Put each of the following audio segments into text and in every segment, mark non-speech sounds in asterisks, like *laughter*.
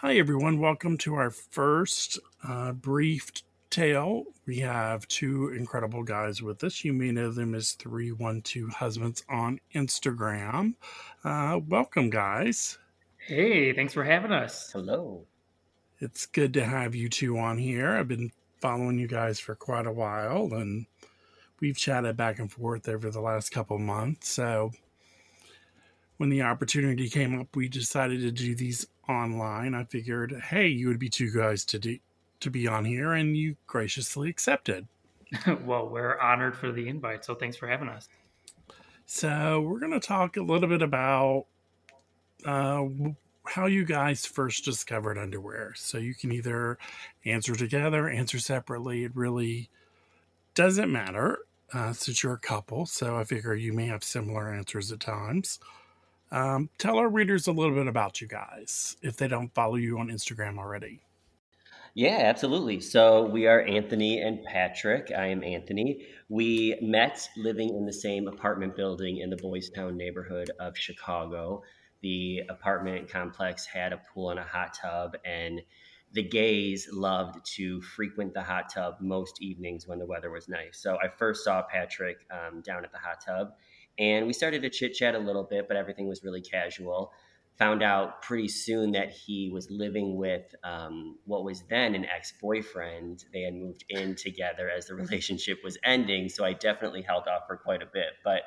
Hi, everyone. Welcome to our first uh, brief tale. We have two incredible guys with us. You may know them as 312 Husbands on Instagram. Uh, welcome, guys. Hey, thanks for having us. Hello. It's good to have you two on here. I've been following you guys for quite a while, and we've chatted back and forth over the last couple months. So, when the opportunity came up, we decided to do these online. I figured, hey, you would be two guys to do to be on here, and you graciously accepted. *laughs* well, we're honored for the invite, so thanks for having us. So we're going to talk a little bit about uh, how you guys first discovered underwear. So you can either answer together, answer separately. It really doesn't matter uh, since you're a couple. So I figure you may have similar answers at times. Um, tell our readers a little bit about you guys if they don't follow you on Instagram already. Yeah, absolutely. So we are Anthony and Patrick. I am Anthony. We met living in the same apartment building in the Boys Town neighborhood of Chicago. The apartment complex had a pool and a hot tub, and the gays loved to frequent the hot tub most evenings when the weather was nice. So I first saw Patrick um, down at the hot tub, and we started to chit chat a little bit, but everything was really casual. Found out pretty soon that he was living with um, what was then an ex boyfriend. They had moved in together as the relationship was ending. So I definitely held off for quite a bit. But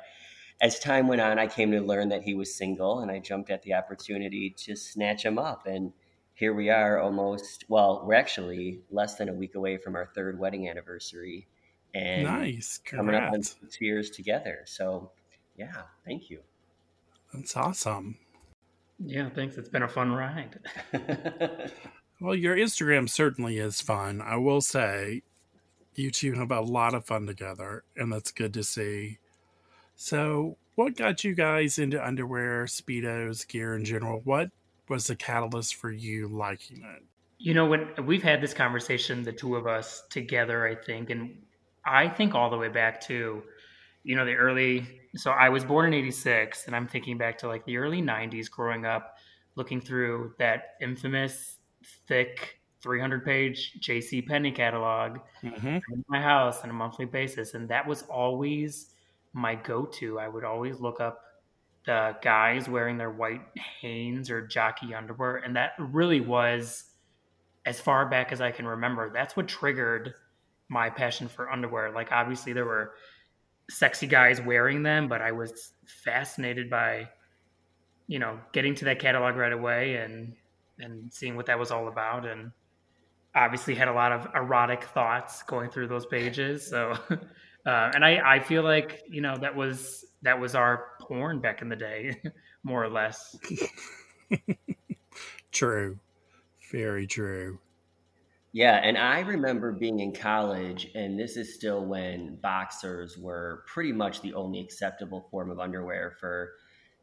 as time went on, I came to learn that he was single, and I jumped at the opportunity to snatch him up. And here we are almost, well, we're actually less than a week away from our third wedding anniversary. And nice. Congrats. coming up on two years together. So yeah, thank you. That's awesome. Yeah, thanks. It's been a fun ride. *laughs* well, your Instagram certainly is fun. I will say you two have a lot of fun together, and that's good to see. So, what got you guys into underwear, Speedos, gear in general? What was the catalyst for you liking it? You know, when we've had this conversation, the two of us together, I think, and I think all the way back to you know the early so i was born in 86 and i'm thinking back to like the early 90s growing up looking through that infamous thick 300 page jc penney catalog mm-hmm. in my house on a monthly basis and that was always my go-to. I would always look up the guys wearing their white hanes or jockey underwear and that really was as far back as i can remember. That's what triggered my passion for underwear. Like obviously there were sexy guys wearing them, but I was fascinated by, you know, getting to that catalog right away and and seeing what that was all about, and obviously had a lot of erotic thoughts going through those pages. So, *laughs* uh, and I I feel like you know that was that was our porn back in the day, *laughs* more or less. *laughs* true, very true. Yeah, and I remember being in college, and this is still when boxers were pretty much the only acceptable form of underwear for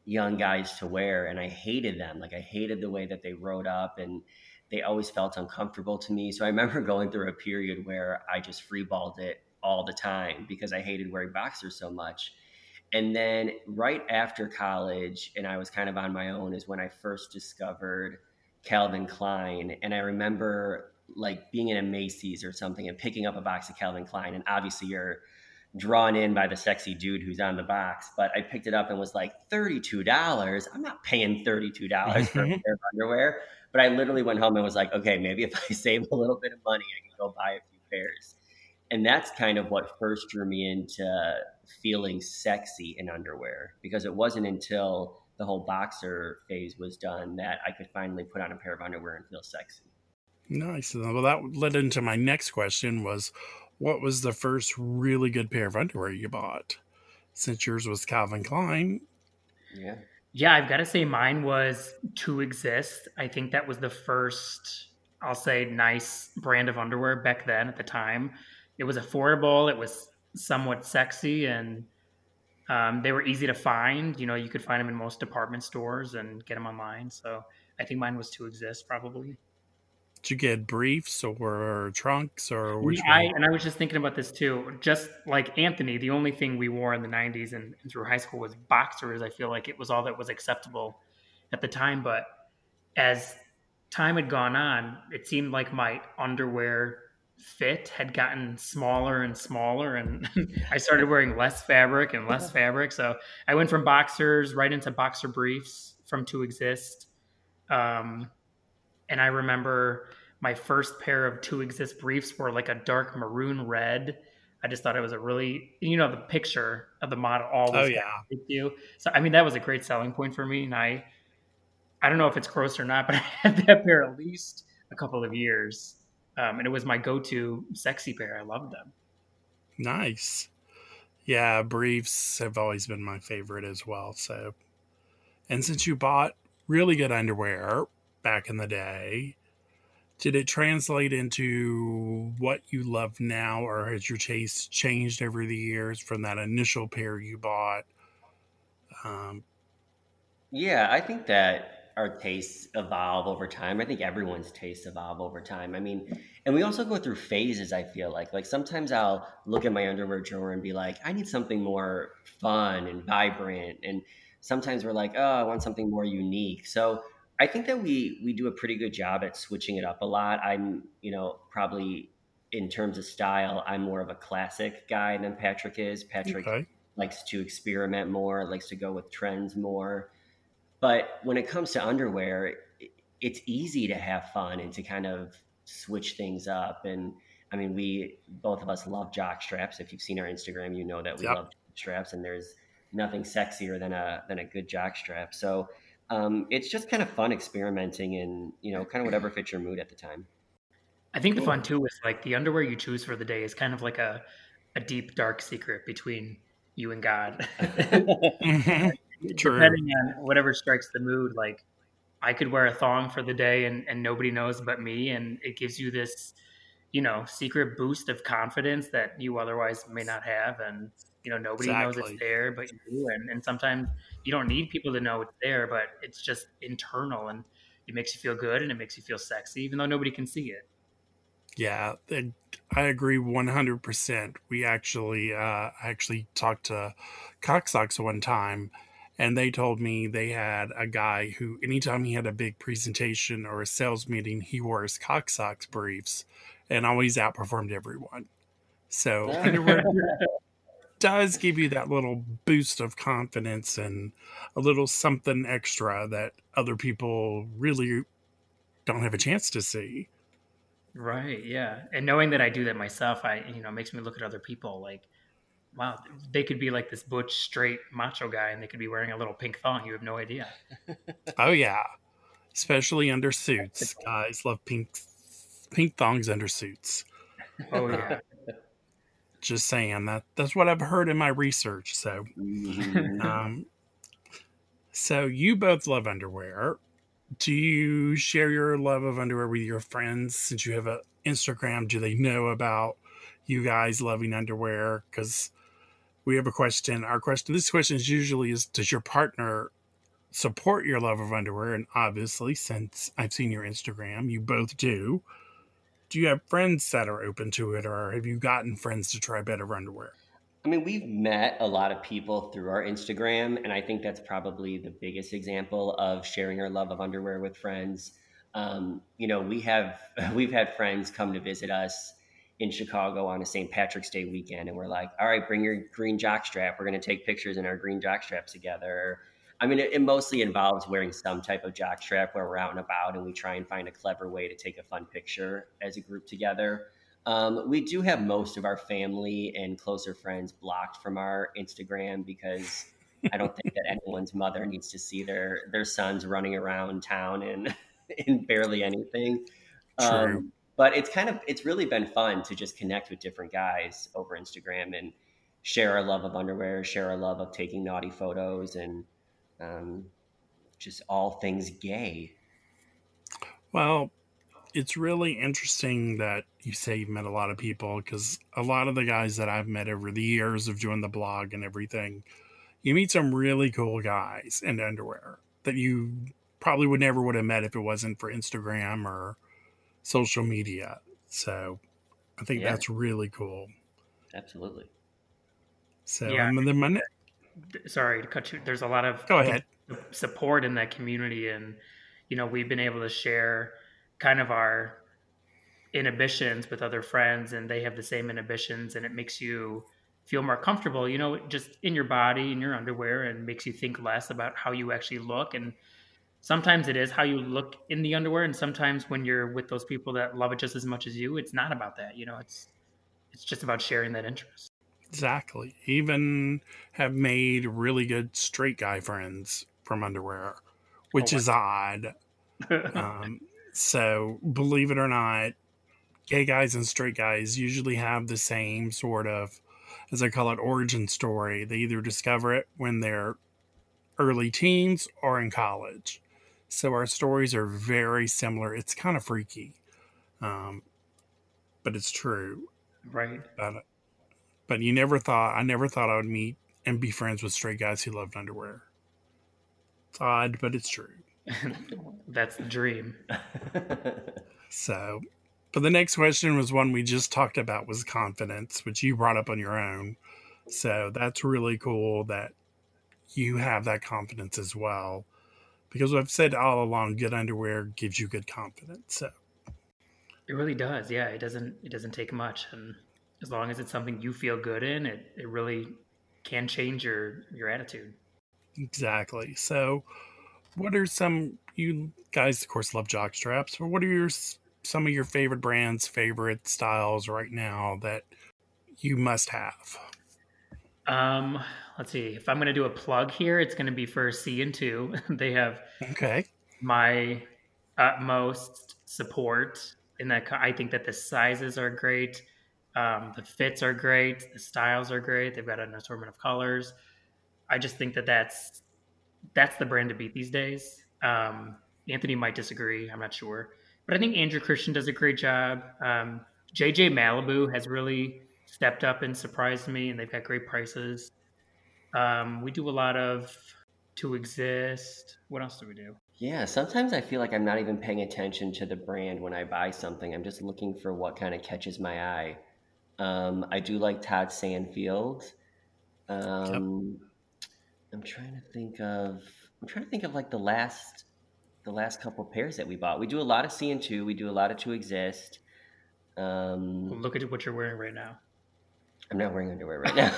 young guys to wear. And I hated them. Like, I hated the way that they rode up, and they always felt uncomfortable to me. So I *laughs* remember going through a period where I just freeballed it all the time because I hated wearing boxers so much. And then right after college, and I was kind of on my own, is when I first discovered Calvin Klein. And I remember like being in a Macy's or something and picking up a box of Calvin Klein, and obviously you're drawn in by the sexy dude who's on the box. But I picked it up and was like, $32. I'm not paying $32 for a mm-hmm. pair of underwear. But I literally went home and was like, okay, maybe if *laughs* I save a little bit of money, I can go buy a few pairs. And that's kind of what first drew me into feeling sexy in underwear because it wasn't until the whole boxer phase was done that I could finally put on a pair of underwear and feel sexy. Nice. Well, that led into my next question was what was the first really good pair of underwear you bought? Since yours was Calvin Klein. Yeah. Yeah, I've got to say mine was 2(X)IST. I think that was the first, I'll say, nice brand of underwear back then at the time. It was affordable, it was somewhat sexy, and um, they were easy to find. You know, you could find them in most department stores and get them online. So I think mine was 2(X)IST, probably. Did you get briefs or trunks or which I, and I was just thinking about this too. Just like Anthony, the only thing we wore in the '90s and, and, through high school was boxers. I feel like it was all that was acceptable at the time. But as time had gone on, it seemed like my underwear fit had gotten smaller and smaller and *laughs* I started wearing less fabric and less *laughs* fabric. So I went from boxers right into boxer briefs from 2(X)IST. Um, and I remember my first pair of 2(X)IST briefs were like a dark maroon red. I just thought it was a really, you know, the picture of the model always. Oh yeah. You. So I mean, that was a great selling point for me, and I, I don't know if it's gross or not, *laughs* but I had that pair at least a couple of years, um, and it was my go-to sexy pair. I loved them. Nice. Yeah, briefs have always been my favorite as well. So, and since you bought really good underwear back in the day, did it translate into what you love now, or has your taste changed over the years from that initial pair you bought? Um, yeah, I think that our tastes evolve over time. I think everyone's tastes evolve over time. I mean, and we also go through phases, I feel like. Like sometimes I'll look at my underwear drawer and be like, I need something more fun and vibrant. And sometimes we're like, oh, I want something more unique. So I think that we we do a pretty good job at switching it up a lot. I'm, you know, probably in terms of style, I'm more of a classic guy than Patrick is. Patrick okay. likes to experiment more, likes to go with trends more. But when it comes to underwear, it's easy to have fun and to kind of switch things up. And I mean, we both of us love jock straps. If you've seen our Instagram, you know that we yep. love straps, and there's nothing sexier than a than a good jock strap. So um, it's just kind of fun experimenting and you know, kind of whatever fits your mood at the time. I think cool. the fun too is like the underwear you choose for the day is kind of like a a deep dark secret between you and God. *laughs* *laughs* True. depending on whatever strikes the mood. Like I could wear a thong for the day and, and nobody knows but me. And it gives you this, you know, secret boost of confidence that you otherwise may not have. And, you know, nobody exactly. knows it's there but you. And, and sometimes you don't need people to know it's there, but it's just internal and it makes you feel good and it makes you feel sexy, even though nobody can see it. Yeah, I agree 100%. We actually, uh, actually talked to Cocksox one time and they told me they had a guy who anytime he had a big presentation or a sales meeting he wore his cocksox briefs and always outperformed everyone so underwear *laughs* does give you that little boost of confidence and a little something extra that other people really don't have a chance to see right yeah and knowing that i do that myself i you know makes me look at other people like wow, they could be like this butch, straight, macho guy, and they could be wearing a little pink thong. You have no idea. *laughs* oh yeah, especially under suits. *laughs* Guys love pink, pink thongs under suits. Oh yeah. Just saying that that's what I've heard in my research. So, mm-hmm. um, so you both love underwear. Do you share your love of underwear with your friends since you have an Instagram? Do they know about you guys loving underwear? Because we have a question. Our question, this question is usually is Does your partner support your love of underwear? And obviously, since I've seen your Instagram, you both do. Do you have friends that are open to it, or have you gotten friends to try better underwear? I mean, we've met a lot of people through our Instagram, and I think that's probably the biggest example of sharing our love of underwear with friends. Um, you know, we have *laughs* we've had friends come to visit us in Chicago on a St. Patrick's Day weekend, and we're like, all right, bring your green jockstrap. We're going to take pictures in our green jockstraps together. I mean, it, it, mostly involves wearing some type of jockstrap where we're out and about, and we try and find a clever way to take a fun picture as a group together. Um, we do have most of our family and closer friends blocked from our Instagram because I don't think that anyone's mother needs to see their their sons running around town in in *laughs* barely anything. True. Um, but it's kind of it's really been fun to just connect with different guys over Instagram and share our love of underwear, share our love of taking naughty photos, and um, just all things gay. Well, it's really interesting that you say you've met a lot of people because a lot of the guys that I've met over the years of doing the blog and everything, you meet some really cool guys in underwear that you probably would never would have met if it wasn't for Instagram or social media. So I think yeah. that's really cool. Absolutely. So yeah. Um, the money. Sorry to cut you. There's a lot of go ahead support in that community, and you know, we've been able to share kind of our inhibitions with other friends and they have the same inhibitions and it makes you feel more comfortable, you know, just in your body, in your underwear, and makes you think less about how you actually look. And sometimes it is how you look in the underwear, and sometimes when you're with those people that love it just as much as you, it's not about that. You know, it's it's just about sharing that interest. Exactly. Even have made really good straight guy friends from underwear, which oh, is odd. *laughs* um, so believe it or not, gay guys and straight guys usually have the same sort of as I call it, origin story. They either discover it when they're early teens or in college. So our stories are very similar. It's kind of freaky, um, but it's true. Right. But, but you never thought, I never thought I would meet and be friends with straight guys who loved underwear. It's odd, but it's true. *laughs* That's the dream. *laughs* so but the next question was one we just talked about was confidence, which you brought up on your own. So that's really cool that you have that confidence as well. Because I've said all along, good underwear gives you good confidence. So it really does. Yeah, it doesn't it doesn't take much. And as long as it's something you feel good in, it, it really can change your your attitude. Exactly. So what are some you guys of course love jock straps, but what are your some of your favorite brands, favorite styles right now that you must have? Um, let's see. If I'm going to do a plug here, it's going to be for C-IN2. *laughs* they have okay my utmost support in that. I think that the sizes are great, um, the fits are great, the styles are great. They've got an assortment of colors. I just think that that's that's the brand to beat these days. Um, Anthony might disagree. I'm not sure. But I think Andrew Christian does a great job. Um, JJ Malibu has really stepped up and surprised me, and they've got great prices. Um, we do a lot of 2(X)IST. What else do we do? Yeah, sometimes I feel like I'm not even paying attention to the brand when I buy something. I'm just looking for what kind of catches my eye. Um, I do like Todd Sandfield. Um, yep. I'm trying to think of. I'm trying to think of like the last the last couple pairs that we bought. We do a lot of C-IN2. We do a lot of 2(X)IST. Um, look at what you're wearing right now. I'm not wearing underwear right *laughs* now. *laughs*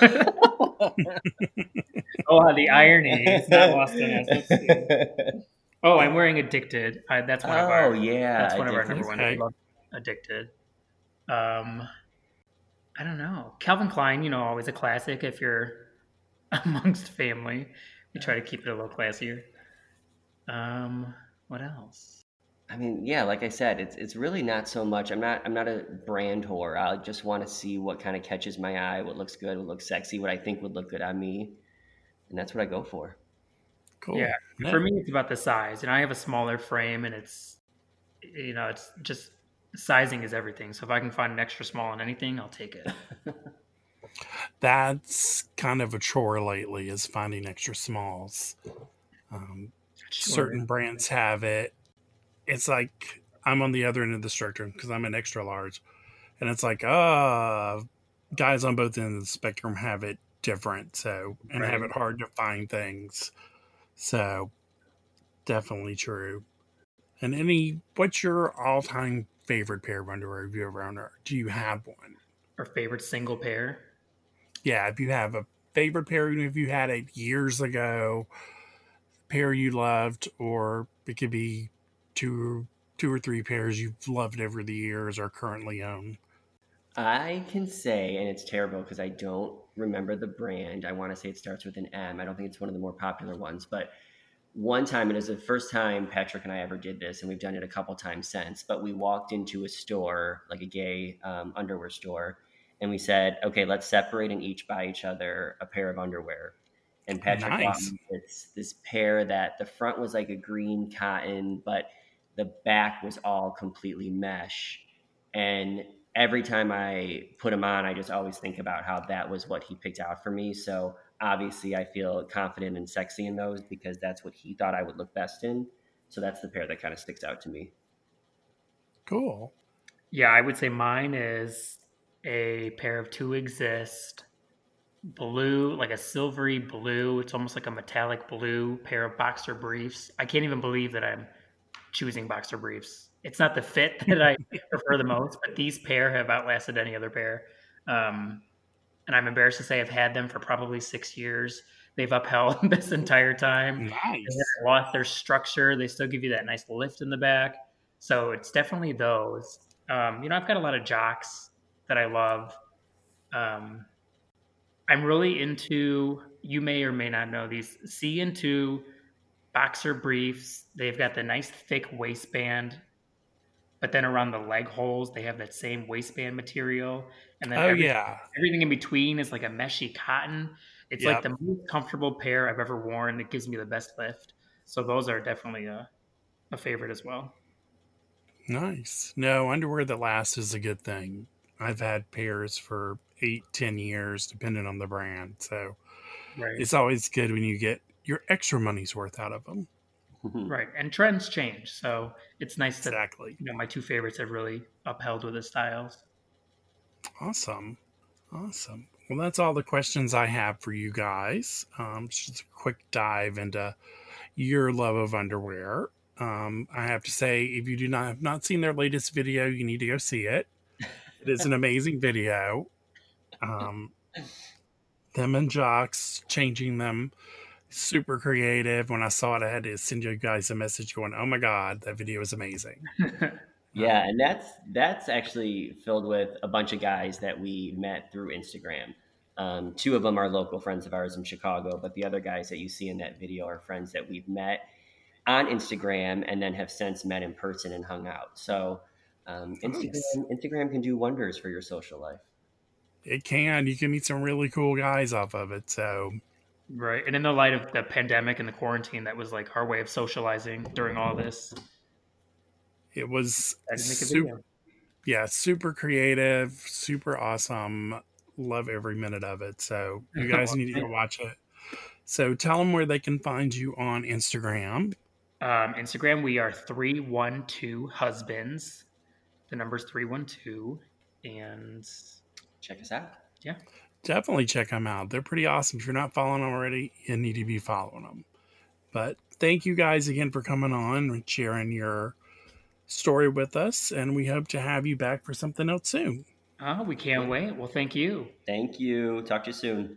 oh, the irony! It's not lost on us. Oh, I'm wearing Addicted. I, that's one of our. Oh yeah, that's one of our number one. I love Addicted. Um, I don't know. Calvin Klein, you know, always a classic. If you're *laughs* amongst family, we try to keep it a little classier. Um, what else? I mean, yeah, like I said, it's it's really not so much. I'm not I'm not a brand whore. I just want to see what kind of catches my eye, what looks good, what looks sexy, what I think would look good on me, and that's what I go for. Cool. Yeah, yeah. for me, it's about the size. And I have a smaller frame, and it's you know, it's just sizing is everything. So if I can find an extra small on anything, I'll take it. *laughs* That's kind of a chore lately, is finding extra smalls. Um, Sure. Certain brands have it. It's like I'm on the other end of the spectrum because I'm an extra large, and it's like, uh, guys on both ends of the spectrum have it different, so and right. have it hard to find things. So, definitely true. And any, what's your all-time favorite pair of underwear have you ever owned? Or do you have one? Or favorite single pair? Yeah, if you have a favorite pair, even if you had it years ago, pair you loved, or it could be two two or three pairs you've loved over the years or currently own. I can say, and it's terrible because I don't remember the brand. I want to say it starts with an M. I don't think it's one of the more popular ones, but one time, it was the first time Patrick and I ever did this, and we've done it a couple times since. But we walked into a store, like a gay um, underwear store, and we said, okay, let's separate and each buy each other a pair of underwear and Patrick nice. It's this pair that the front was like a green cotton, but the back was all completely mesh. And every time I put them on, I just always think about how that was what he picked out for me. So obviously, I feel confident and sexy in those because that's what he thought I would look best in. So that's the pair that kind of sticks out to me. Cool. Yeah, I would say mine is a pair of 2(X)IST blue, like a silvery blue. It's almost like a metallic blue pair of boxer briefs. I can't even believe that I'm choosing boxer briefs. It's not the fit *laughs* that I prefer the most, but these pair have outlasted any other pair. Um, and I'm embarrassed to say I've had them for probably six years. They've upheld *laughs* this entire time. Nice. They lost their structure. They still give you that nice lift in the back. So it's definitely those. Um, you know, I've got a lot of jocks that I love. Um, I'm really into. You may or may not know these. C-IN2 boxer briefs. They've got the nice thick waistband, but then around the leg holes, they have that same waistband material. And then Oh every- yeah. everything in between is like a meshy cotton. It's Yep. like the most comfortable pair I've ever worn. It gives me the best lift. So those are definitely a, a favorite as well. Nice. No, underwear that lasts is a good thing. I've had pairs for eight, ten years, depending on the brand. So Right. it's always good when you get your extra money's worth out of them. Right. And trends change. So it's nice that Exactly. you know my two favorites have really upheld with the styles. Awesome. Awesome. Well, that's all the questions I have for you guys. Um, just a quick dive into your love of underwear. Um, I have to say, if you do not have not seen their latest video, you need to go see it. It is an amazing video. Um, them and jocks changing them, super creative. When I saw it, I had to send you guys a message going, "Oh my god, that video is amazing!" *laughs* Yeah, and that's that's actually filled with a bunch of guys that we met through Instagram. Um, two of them are local friends of ours in Chicago, but the other guys that you see in that video are friends that we've met on Instagram and then have since met in person and hung out. So um, Instagram, Nice. Instagram can do wonders for your social life. It can. You can meet some really cool guys off of it. So right. And in the light of the pandemic and the quarantine, that was like our way of socializing during all this. it was I did make a super, yeah, super creative, super awesome. Love every minute of it. So you *laughs* guys need to go watch it. So tell them where they can find you on Instagram. Um, Instagram, we are 312 husbands. The number's 312. And Check us out. Definitely check them out. They're pretty awesome. If you're not following them already, you need to be following them. But thank you guys again for coming on and sharing your story with us. And we hope to have you back for something else soon. uh, we can't wait. Well, thank you. Thank you. Talk to you soon.